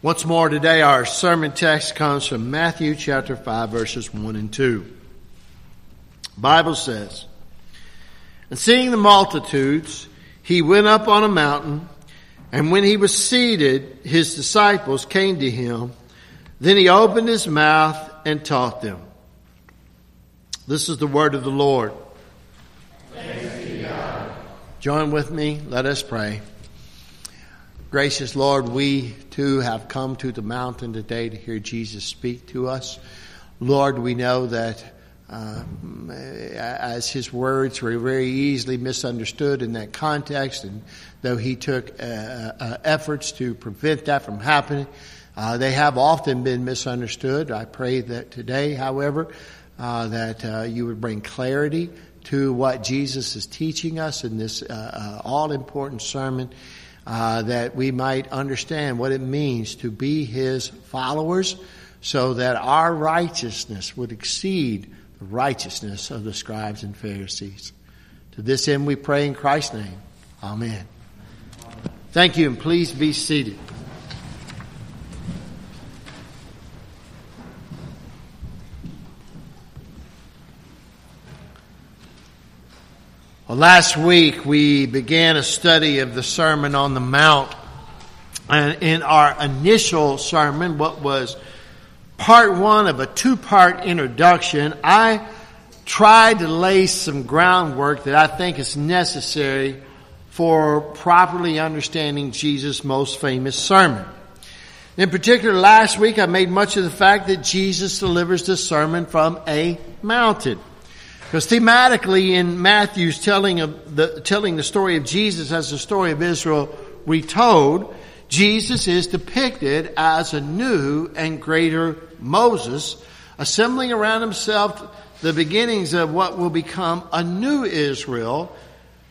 Once more today, our sermon text comes from Matthew chapter 5 verses 1 and 2. Bible says, And seeing the multitudes, he went up on a mountain, and when he was seated, his disciples came to him. Then he opened his mouth and taught them. This is the word of the Lord. Join with me. Let us pray. Gracious Lord, we too have come to the mountain today to hear Jesus speak to us. Lord, we know that um, as his words were very easily misunderstood in that context, and though he took uh, uh, efforts to prevent that from happening, uh, they have often been misunderstood. I pray that today, however, uh, that uh, you would bring clarity to what Jesus is teaching us in this uh, all important sermon uh, that we might understand what it means to be His followers so that our righteousness would exceed the righteousness of the scribes and Pharisees. To this end we pray in Christ's name. Amen. Thank you and please be seated. Last week we began a study of the Sermon on the Mount. And in our initial sermon, what was part one of a two part introduction, I tried to lay some groundwork that I think is necessary for properly understanding Jesus' most famous sermon. In particular, last week I made much of the fact that Jesus delivers the sermon from a mountain. Because thematically in Matthew's telling of the, telling the story of Jesus as the story of Israel retold, Jesus is depicted as a new and greater Moses, assembling around himself the beginnings of what will become a new Israel,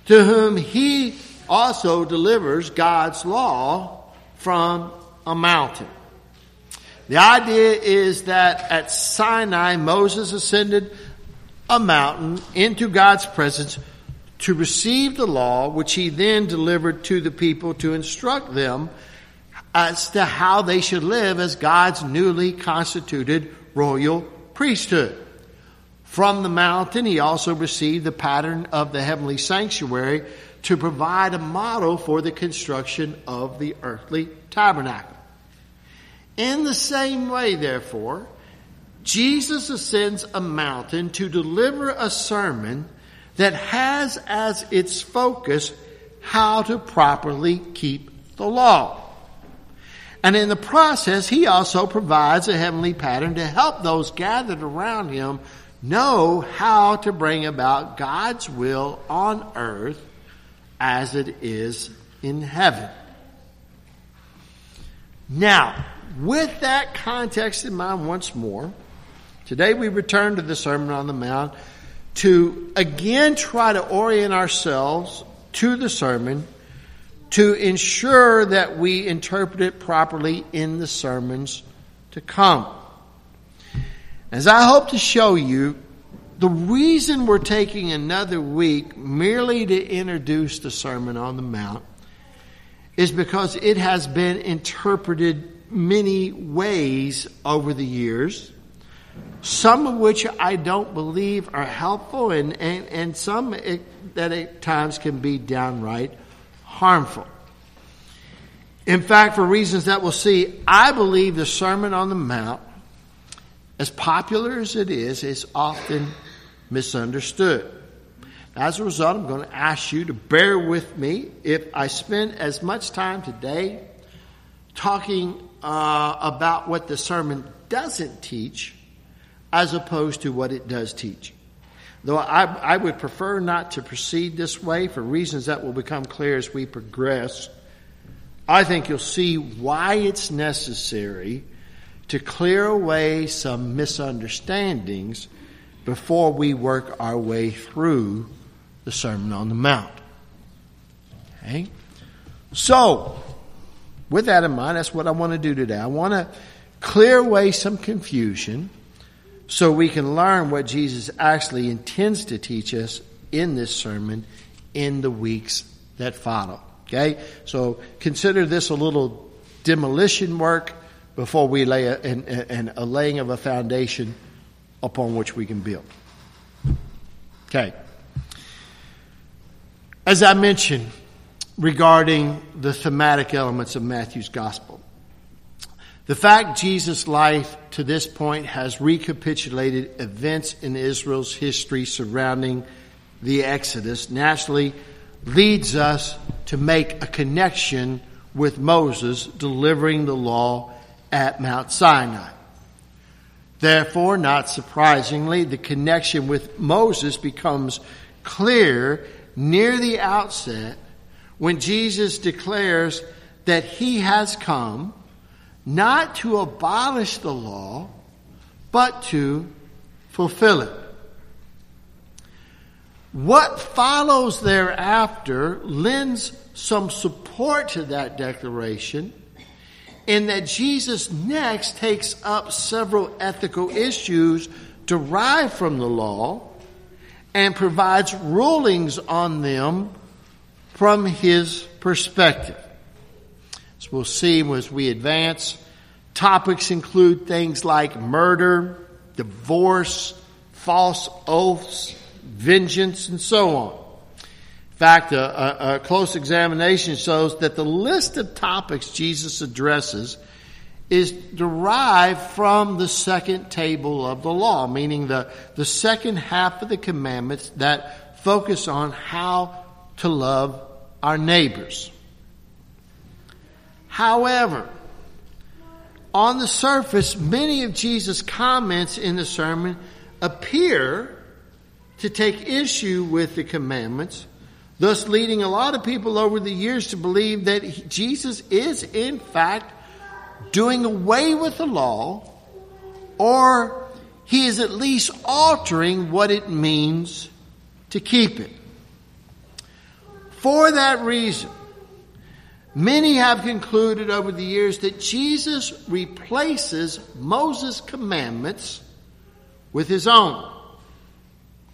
to whom he also delivers God's law from a mountain. The idea is that at Sinai, Moses ascended a mountain into God's presence to receive the law, which he then delivered to the people to instruct them as to how they should live as God's newly constituted royal priesthood. From the mountain, he also received the pattern of the heavenly sanctuary to provide a model for the construction of the earthly tabernacle. In the same way, therefore, Jesus ascends a mountain to deliver a sermon that has as its focus how to properly keep the law. And in the process, he also provides a heavenly pattern to help those gathered around him know how to bring about God's will on earth as it is in heaven. Now, with that context in mind once more, Today we return to the Sermon on the Mount to again try to orient ourselves to the sermon to ensure that we interpret it properly in the sermons to come. As I hope to show you, the reason we're taking another week merely to introduce the Sermon on the Mount is because it has been interpreted many ways over the years some of which I don't believe are helpful, and, and, and some that at times can be downright harmful. In fact, for reasons that we'll see, I believe the Sermon on the Mount, as popular as it is, is often misunderstood. As a result, I'm going to ask you to bear with me if I spend as much time today talking uh, about what the sermon doesn't teach as opposed to what it does teach. Though I, I would prefer not to proceed this way for reasons that will become clear as we progress, I think you'll see why it's necessary to clear away some misunderstandings before we work our way through the Sermon on the Mount. Okay? So, with that in mind, that's what I want to do today. I want to clear away some confusion so we can learn what Jesus actually intends to teach us in this sermon in the weeks that follow. Okay? So consider this a little demolition work before we lay a, and, a laying of a foundation upon which we can build. Okay. As I mentioned regarding the thematic elements of Matthew's gospel, the fact Jesus' life to this point has recapitulated events in Israel's history surrounding the Exodus naturally leads us to make a connection with Moses delivering the law at Mount Sinai. Therefore, not surprisingly, the connection with Moses becomes clear near the outset when Jesus declares that he has come not to abolish the law, but to fulfill it. What follows thereafter lends some support to that declaration in that Jesus next takes up several ethical issues derived from the law and provides rulings on them from his perspective. As we'll see as we advance, topics include things like murder, divorce, false oaths, vengeance, and so on. In fact, a, a, a, close examination shows that the list of topics Jesus addresses is derived from the second table of the law, meaning the, the second half of the commandments that focus on how to love our neighbors. However, on the surface, many of Jesus' comments in the sermon appear to take issue with the commandments thus leading a lot of people over the years to believe that Jesus is in fact doing away with the law or he is at least altering what it means to keep it. For that reason, many have concluded over the years that Jesus replaces Moses' commandments with his own.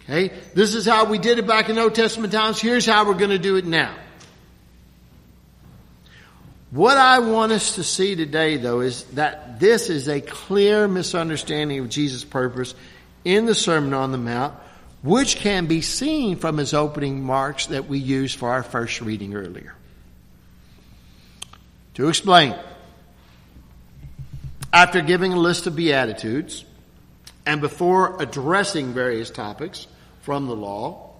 Okay? This is how we did it back in Old Testament times. Here's how we're going to do it now. What I want us to see today, though, is that this is a clear misunderstanding of Jesus' purpose in the Sermon on the Mount, which can be seen from his opening marks that we used for our first reading earlier. To explain, after giving a list of Beatitudes, and before addressing various topics, from the law.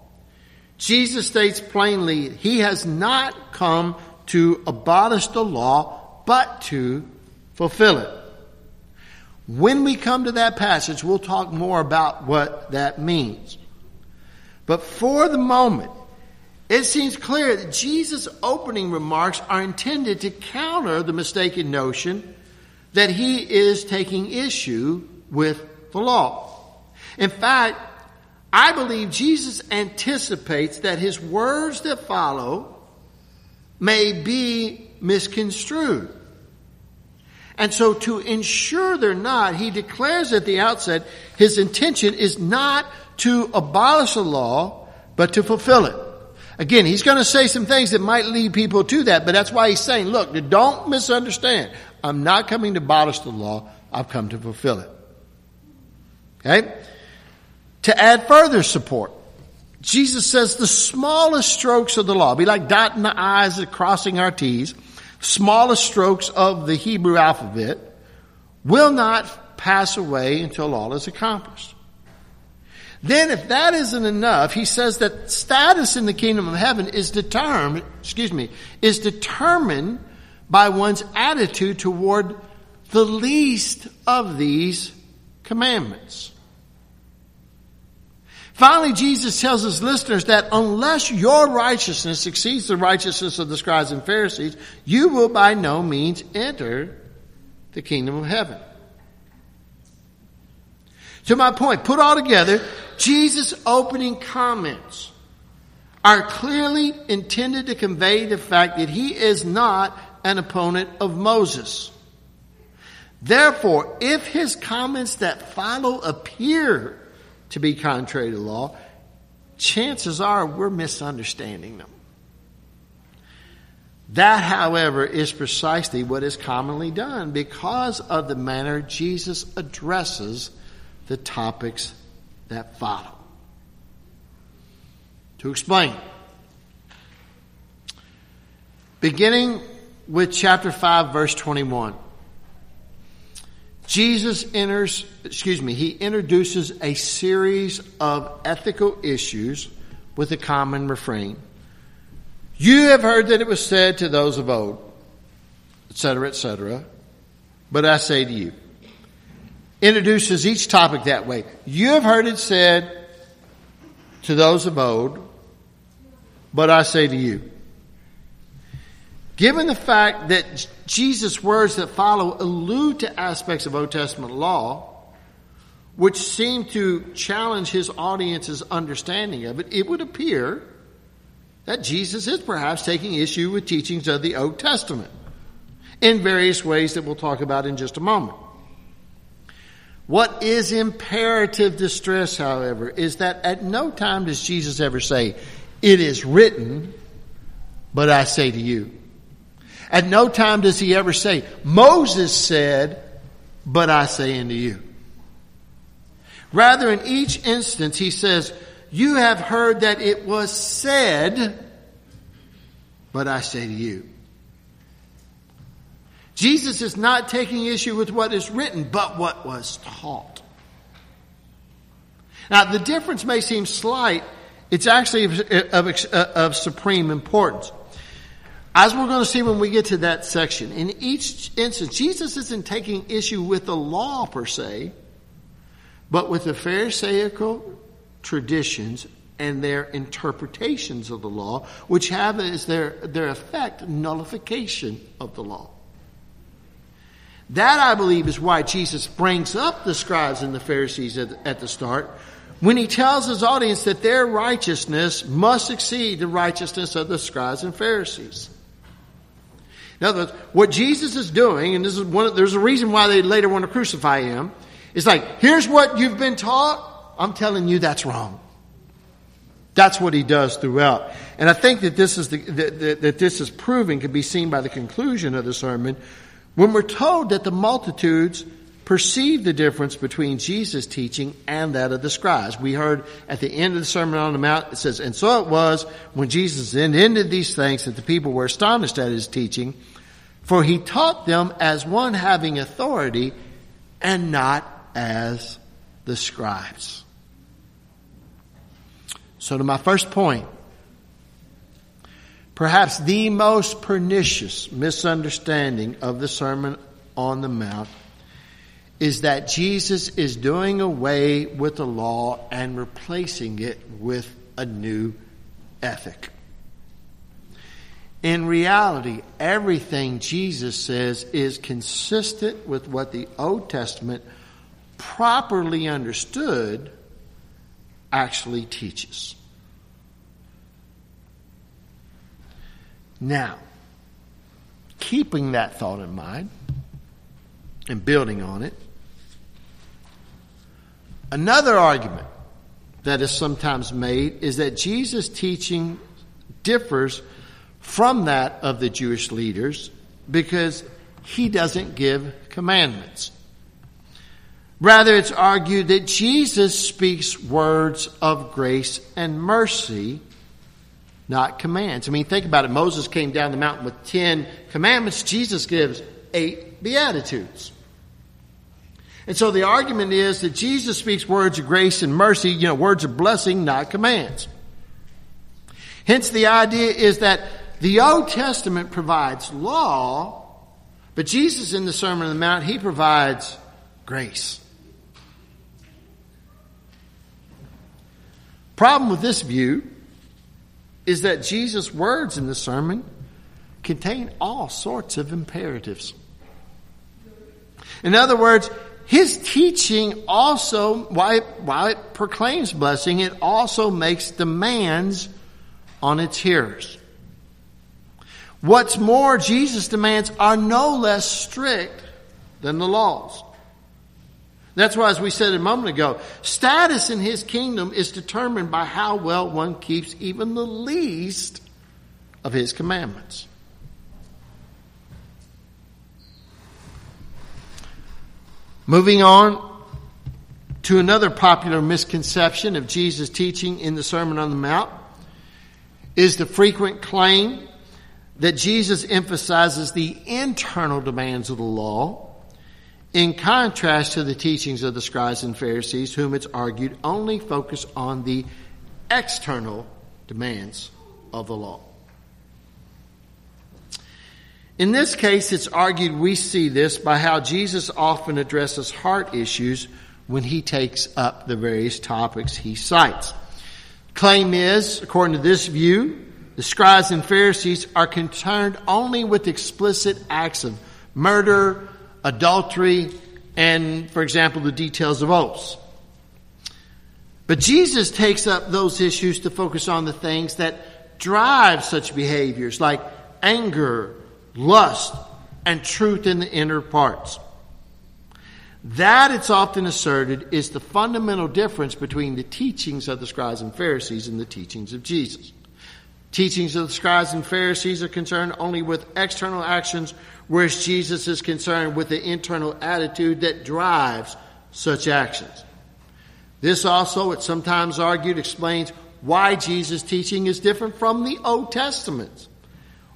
Jesus states plainly, he has not come to abolish the law, but to fulfill it. When we come to that passage, we'll talk more about what that means. But for the moment, it seems clear that Jesus' opening remarks are intended to counter the mistaken notion that he is taking issue with the law. In fact, I believe Jesus anticipates that his words that follow may be misconstrued. And so to ensure they're not, he declares at the outset his intention is not to abolish the law, but to fulfill it. Again, he's going to say some things that might lead people to that, but that's why he's saying, look, don't misunderstand. I'm not coming to abolish the law. I've come to fulfill it. Okay? to add further support. Jesus says the smallest strokes of the law, be like dotting the I's and crossing our T's, smallest strokes of the Hebrew alphabet will not pass away until all is accomplished. Then if that isn't enough, he says that status in the kingdom of heaven is determined, excuse me, is determined by one's attitude toward the least of these commandments. Finally, Jesus tells his listeners that unless your righteousness exceeds the righteousness of the scribes and Pharisees, you will by no means enter the kingdom of heaven. To my point, put all together, Jesus' opening comments are clearly intended to convey the fact that he is not an opponent of Moses. Therefore, if his comments that follow appear to be contrary to law, chances are we're misunderstanding them. That, however, is precisely what is commonly done because of the manner Jesus addresses the topics that follow. To explain, beginning with chapter 5, verse 21. Jesus enters, excuse me, he introduces a series of ethical issues with a common refrain. You have heard that it was said to those of old, etc., etc., but I say to you. Introduces each topic that way. You have heard it said to those of old, but I say to you. Given the fact that Jesus' words that follow allude to aspects of Old Testament law, which seem to challenge his audience's understanding of it, it would appear that Jesus is perhaps taking issue with teachings of the Old Testament in various ways that we'll talk about in just a moment. What is imperative to stress, however, is that at no time does Jesus ever say, it is written, but I say to you. At no time does he ever say, Moses said, but I say unto you. Rather, in each instance, he says, You have heard that it was said, but I say to you. Jesus is not taking issue with what is written, but what was taught. Now, the difference may seem slight. It's actually of, of, of supreme importance. As we're going to see when we get to that section, in each instance, Jesus isn't taking issue with the law per se, but with the Pharisaical traditions and their interpretations of the law, which have as their, their effect nullification of the law. That, I believe, is why Jesus brings up the scribes and the Pharisees at, at the start when he tells his audience that their righteousness must exceed the righteousness of the scribes and Pharisees. In other words, what Jesus is doing, and this is one, of, there's a reason why they later want to crucify him, is like, here's what you've been taught. I'm telling you that's wrong. That's what he does throughout. And I think that this is the, that, that this is proving can be seen by the conclusion of the sermon when we're told that the multitudes perceived the difference between Jesus' teaching and that of the scribes. We heard at the end of the Sermon on the Mount, it says, And so it was when Jesus ended these things that the people were astonished at his teaching, for he taught them as one having authority and not as the scribes. So, to my first point, perhaps the most pernicious misunderstanding of the Sermon on the Mount is that Jesus is doing away with the law and replacing it with a new ethic. In reality, everything Jesus says is consistent with what the Old Testament, properly understood, actually teaches. Now, keeping that thought in mind and building on it, another argument that is sometimes made is that Jesus' teaching differs from that of the Jewish leaders because he doesn't give commandments. Rather, it's argued that Jesus speaks words of grace and mercy, not commands. I mean, think about it. Moses came down the mountain with ten commandments. Jesus gives eight beatitudes. And so the argument is that Jesus speaks words of grace and mercy, you know, words of blessing, not commands. Hence the idea is that the Old Testament provides law, but Jesus in the Sermon on the Mount, he provides grace. Problem with this view is that Jesus' words in the sermon contain all sorts of imperatives. In other words, his teaching also, while it, while it proclaims blessing, it also makes demands on its hearers. What's more, Jesus' demands are no less strict than the laws. That's why, as we said a moment ago, status in his kingdom is determined by how well one keeps even the least of his commandments. Moving on to another popular misconception of Jesus' teaching in the Sermon on the Mount is the frequent claim that Jesus emphasizes the internal demands of the law in contrast to the teachings of the scribes and Pharisees, whom it's argued only focus on the external demands of the law. In this case, it's argued we see this by how Jesus often addresses heart issues when he takes up the various topics he cites. Claim is, according to this view, the scribes and Pharisees are concerned only with explicit acts of murder, adultery, and, for example, the details of oaths. But Jesus takes up those issues to focus on the things that drive such behaviors like anger, lust, and truth in the inner parts. That, it's often asserted, is the fundamental difference between the teachings of the scribes and Pharisees and the teachings of Jesus. Teachings of the scribes and Pharisees are concerned only with external actions, whereas Jesus is concerned with the internal attitude that drives such actions. This also, it's sometimes argued, explains why Jesus' teaching is different from the Old Testament.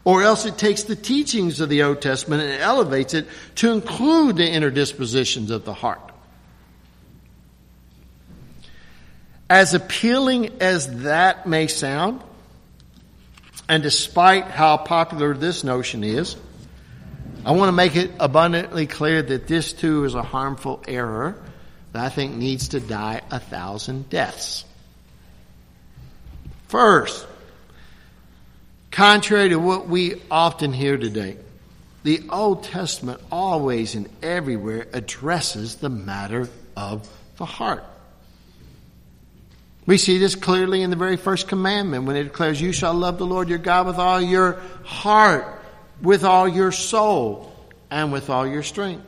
Or else it takes the teachings of the Old Testament and elevates it to include the inner dispositions of the heart. As appealing as that may sound, and despite how popular this notion is, I want to make it abundantly clear that this too is a harmful error that I think needs to die a thousand deaths. First, Contrary to what we often hear today, the Old Testament always and everywhere addresses the matter of the heart. We see this clearly in the very first commandment when it declares, You shall love the Lord your God with all your heart, with all your soul, and with all your strength.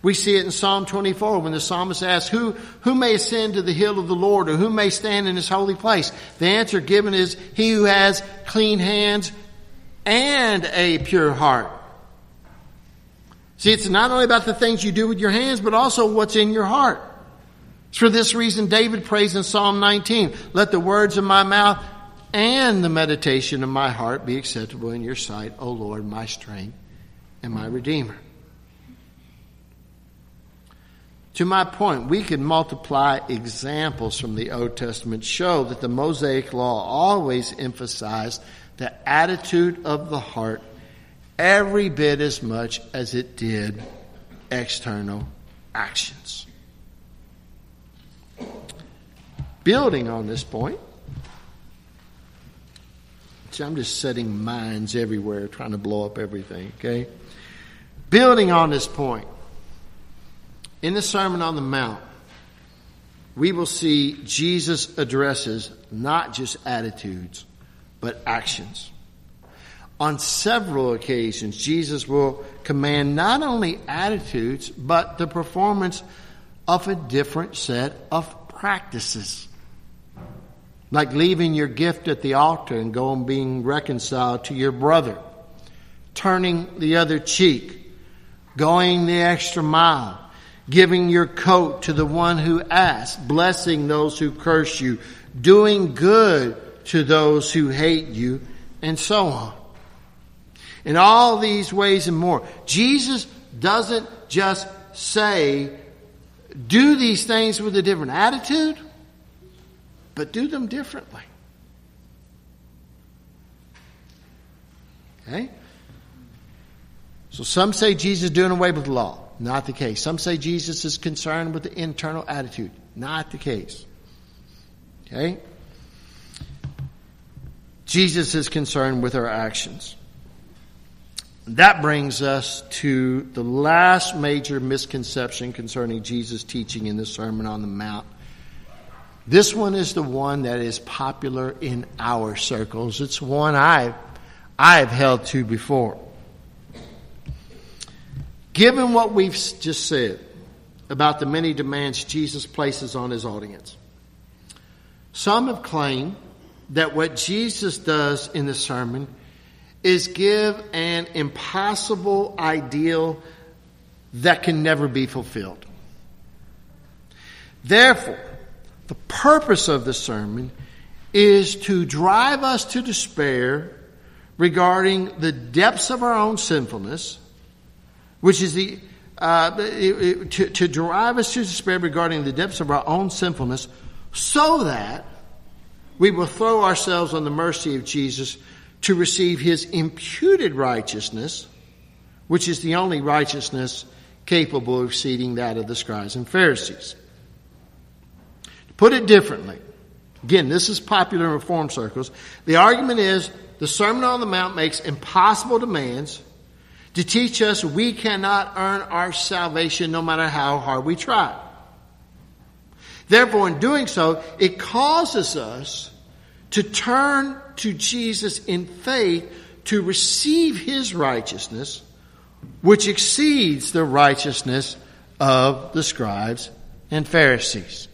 We see it in Psalm 24 when the psalmist asks, who, who may ascend to the hill of the Lord or who may stand in his holy place? The answer given is, he who has clean hands and a pure heart. See, it's not only about the things you do with your hands, but also what's in your heart. It's for this reason David prays in Psalm 19, let the words of my mouth and the meditation of my heart be acceptable in your sight, O Lord, my strength and my redeemer. To my point, we can multiply examples from the Old Testament show that the Mosaic Law always emphasized the attitude of the heart every bit as much as it did external actions. Building on this point, see, I'm just setting mines everywhere, trying to blow up everything, okay? Building on this point, in the Sermon on the Mount, we will see Jesus addresses not just attitudes, but actions. On several occasions, Jesus will command not only attitudes, but the performance of a different set of practices. Like leaving your gift at the altar and going being reconciled to your brother, turning the other cheek, going the extra mile, giving your coat to the one who asks, blessing those who curse you, doing good to those who hate you, and so on. In all these ways and more, Jesus doesn't just say, do these things with a different attitude, but do them differently. Okay? So some say Jesus is doing away with the law. Not the case. Some say Jesus is concerned with the internal attitude. Not the case. Okay? Jesus is concerned with our actions. That brings us to the last major misconception concerning Jesus' teaching in the Sermon on the Mount. This one is the one that is popular in our circles. It's one I've, I've held to before. Given what we've just said about the many demands Jesus places on his audience, some have claimed that what Jesus does in the sermon is give an impossible ideal that can never be fulfilled. Therefore, the purpose of the sermon is to drive us to despair regarding the depths of our own sinfulness, which is the uh, to, to drive us to despair regarding the depths of our own sinfulness, so that we will throw ourselves on the mercy of Jesus to receive his imputed righteousness, which is the only righteousness capable of exceeding that of the scribes and Pharisees. Put it differently, again, this is popular in reform circles. The argument is the Sermon on the Mount makes impossible demands to teach us we cannot earn our salvation no matter how hard we try. Therefore, in doing so, it causes us to turn to Jesus in faith to receive his righteousness, which exceeds the righteousness of the scribes and Pharisees.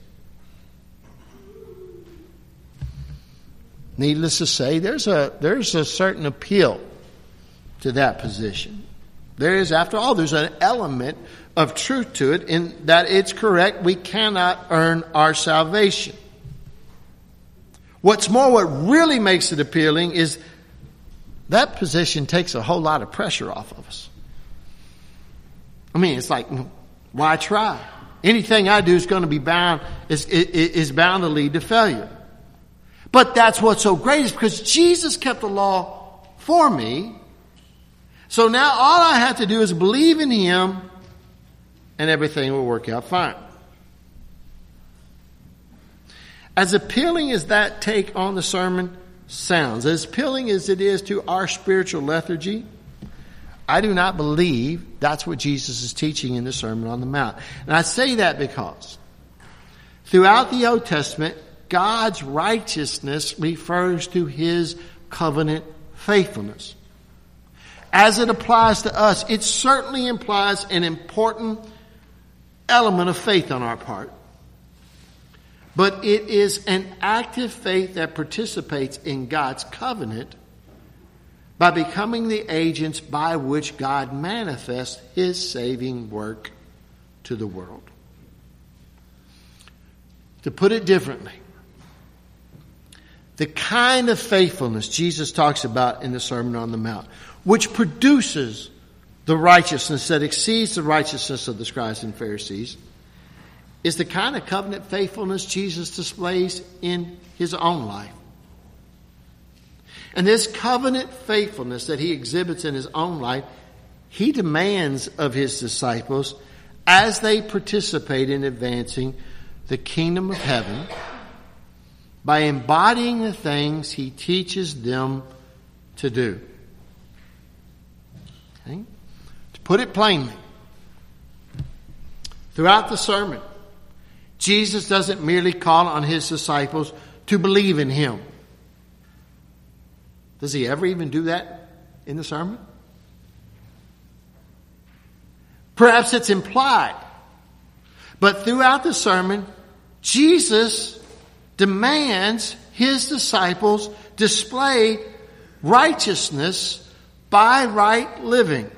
Needless to say, there's a, there's a certain appeal to that position. There is, after all, there's an element of truth to it in that it's correct. We cannot earn our salvation. What's more, what really makes it appealing is that position takes a whole lot of pressure off of us. I mean, it's like, why try? Anything I do is going to be bound, is, is bound to lead to failure. But that's what's so great is because Jesus kept the law for me. So now all I have to do is believe in Him and everything will work out fine. As appealing as that take on the sermon sounds, as appealing as it is to our spiritual lethargy, I do not believe that's what Jesus is teaching in the Sermon on the Mount. And I say that because throughout the Old Testament, God's righteousness refers to His covenant faithfulness. As it applies to us, it certainly implies an important element of faith on our part. But it is an active faith that participates in God's covenant by becoming the agents by which God manifests His saving work to the world. To put it differently, the kind of faithfulness Jesus talks about in the Sermon on the Mount, which produces the righteousness that exceeds the righteousness of the scribes and Pharisees, is the kind of covenant faithfulness Jesus displays in his own life. And this covenant faithfulness that he exhibits in his own life, he demands of his disciples as they participate in advancing the kingdom of heaven by embodying the things he teaches them to do. Okay? To put it plainly, throughout the sermon, Jesus doesn't merely call on his disciples to believe in him. Does he ever even do that in the sermon? Perhaps it's implied. But throughout the sermon, Jesus demands his disciples display righteousness by right living.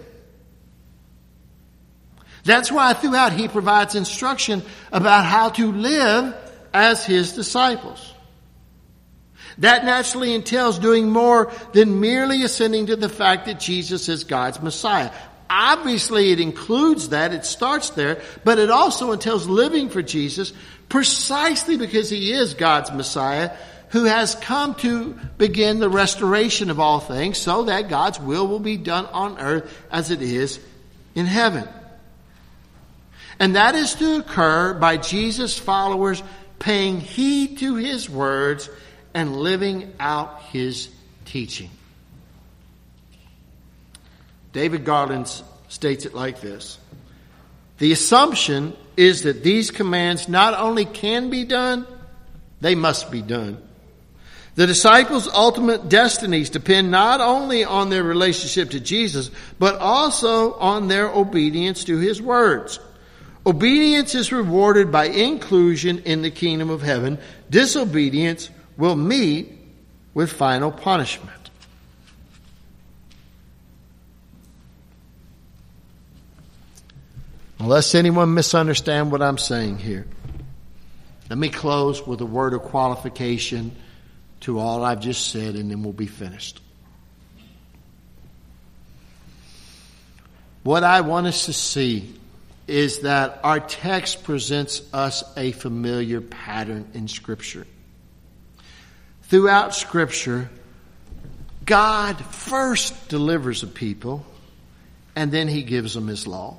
That's why throughout he provides instruction about how to live as his disciples. That naturally entails doing more than merely ascending to the fact that Jesus is God's Messiah. Obviously, it includes that. It starts there, but it also entails living for Jesus precisely because he is God's Messiah who has come to begin the restoration of all things so that God's will will be done on earth as it is in heaven. And that is to occur by Jesus' followers paying heed to his words and living out his teaching. David Garland states it like this. The assumption is that these commands not only can be done, they must be done. The disciples' ultimate destinies depend not only on their relationship to Jesus, but also on their obedience to His words. Obedience is rewarded by inclusion in the kingdom of heaven. Disobedience will meet with final punishment. Unless anyone misunderstand what I'm saying here. Let me close with a word of qualification to all I've just said, and then we'll be finished. What I want us to see is that our text presents us a familiar pattern in Scripture. Throughout Scripture, God first delivers a people, and then He gives them His law.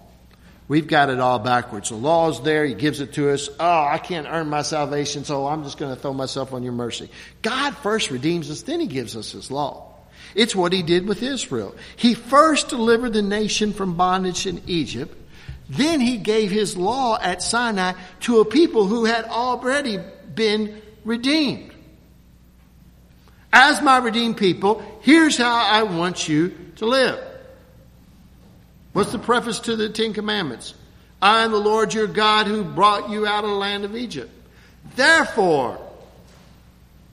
We've got it all backwards. The law is there. He gives it to us. Oh, I can't earn my salvation, so I'm just going to throw myself on your mercy. God first redeems us, then he gives us his law. It's what he did with Israel. He first delivered the nation from bondage in Egypt. Then he gave his law at Sinai to a people who had already been redeemed. As my redeemed people, here's how I want you to live. What's the preface to the Ten Commandments? I am the Lord your God who brought you out of the land of Egypt. Therefore,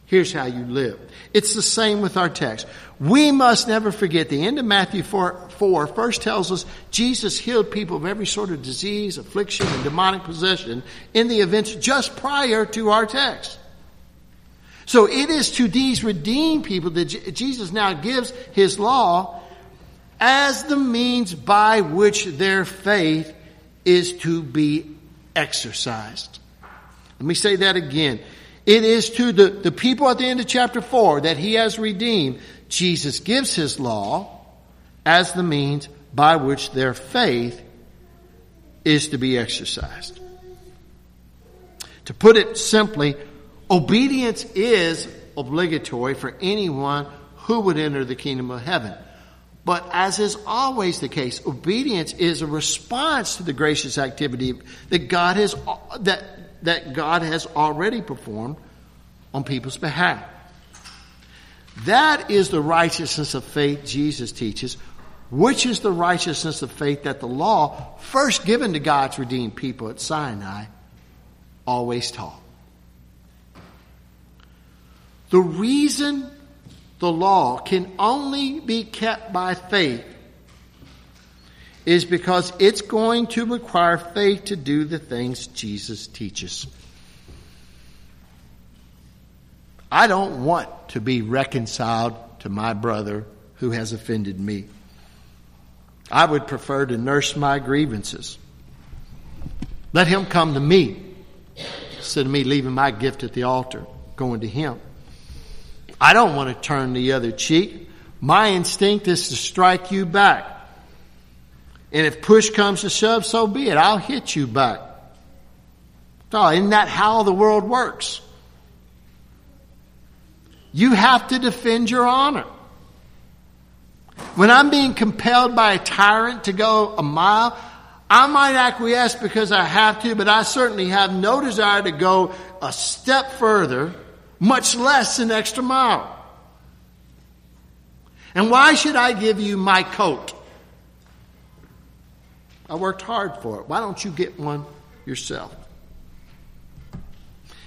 here's how you live. It's the same with our text. We must never forget the end of Matthew 4, 4 first tells us Jesus healed people of every sort of disease, affliction, and demonic possession in the events just prior to our text. So it is to these redeemed people that Jesus now gives his law as the means by which their faith is to be exercised. Let me say that again. It is to the, the people at the end of chapter 4 that he has redeemed. Jesus gives his law as the means by which their faith is to be exercised. To put it simply, obedience is obligatory for anyone who would enter the kingdom of heaven. But as is always the case, obedience is a response to the gracious activity that God has, that, that God has already performed on people's behalf. That is the righteousness of faith Jesus teaches, which is the righteousness of faith that the law, first given to God's redeemed people at Sinai, always taught. The reason the law can only be kept by faith is because it's going to require faith to do the things Jesus teaches. I don't want to be reconciled to my brother who has offended me. I would prefer to nurse my grievances. Let him come to me instead of me leaving my gift at the altar, going to him. I don't want to turn the other cheek. My instinct is to strike you back. And if push comes to shove, so be it. I'll hit you back. Isn't that how the world works? You have to defend your honor. When I'm being compelled by a tyrant to go a mile, I might acquiesce because I have to, but I certainly have no desire to go a step further much less an extra mile. And why should I give you my coat? I worked hard for it. Why don't you get one yourself?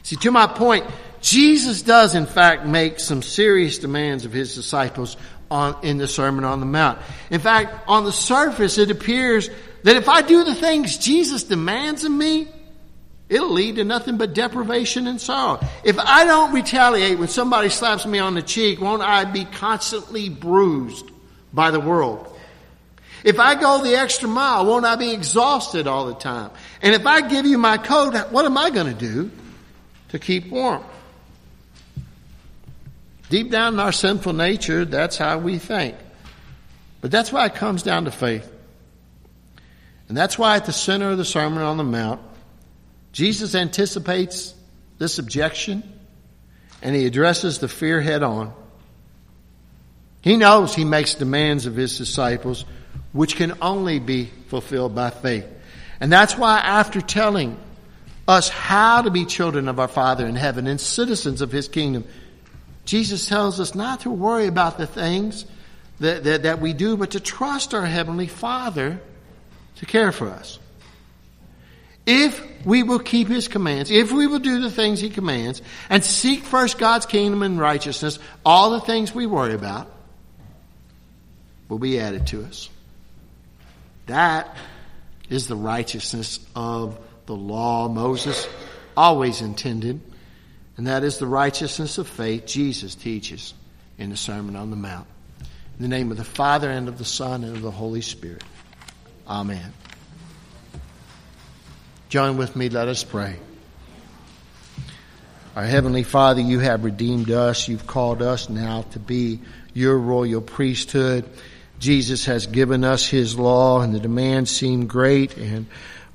See, to my point, Jesus does in fact make some serious demands of his disciples on, in the Sermon on the Mount. In fact, on the surface, it appears that if I do the things Jesus demands of me, It'll lead to nothing but deprivation and sorrow. If I don't retaliate when somebody slaps me on the cheek, won't I be constantly bruised by the world? If I go the extra mile, won't I be exhausted all the time? And if I give you my coat, what am I going to do to keep warm? Deep down in our sinful nature, that's how we think. But that's why it comes down to faith. And that's why at the center of the Sermon on the Mount, Jesus anticipates this objection and he addresses the fear head on. He knows he makes demands of his disciples which can only be fulfilled by faith. And that's why after telling us how to be children of our Father in heaven and citizens of his kingdom, Jesus tells us not to worry about the things that, that, that we do, but to trust our Heavenly Father to care for us. If we will keep His commands, if we will do the things He commands, and seek first God's kingdom and righteousness, all the things we worry about will be added to us. That is the righteousness of the law. Moses always intended, and that is the righteousness of faith Jesus teaches in the Sermon on the Mount. In the name of the Father, and of the Son, and of the Holy Spirit. Amen. Join with me, let us pray. Our Heavenly Father, you have redeemed us. You've called us now to be your royal priesthood. Jesus has given us his law and the demands seem great and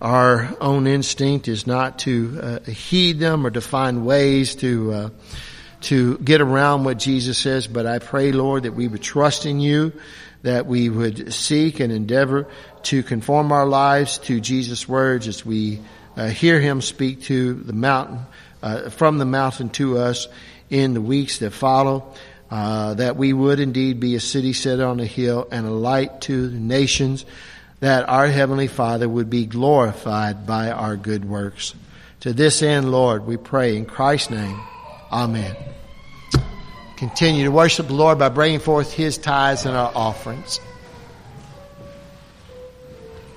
our own instinct is not to uh, heed them or to find ways to uh, to get around what Jesus says, but I pray, Lord, that we would trust in you, that we would seek and endeavor to conform our lives to Jesus' words as we uh, hear him speak to the mountain, uh, from the mountain to us in the weeks that follow. Uh, that we would indeed be a city set on a hill and a light to the nations, that our Heavenly Father would be glorified by our good works. To this end, Lord, we pray in Christ's name. Amen. Continue to worship the Lord by bringing forth His tithes and our offerings.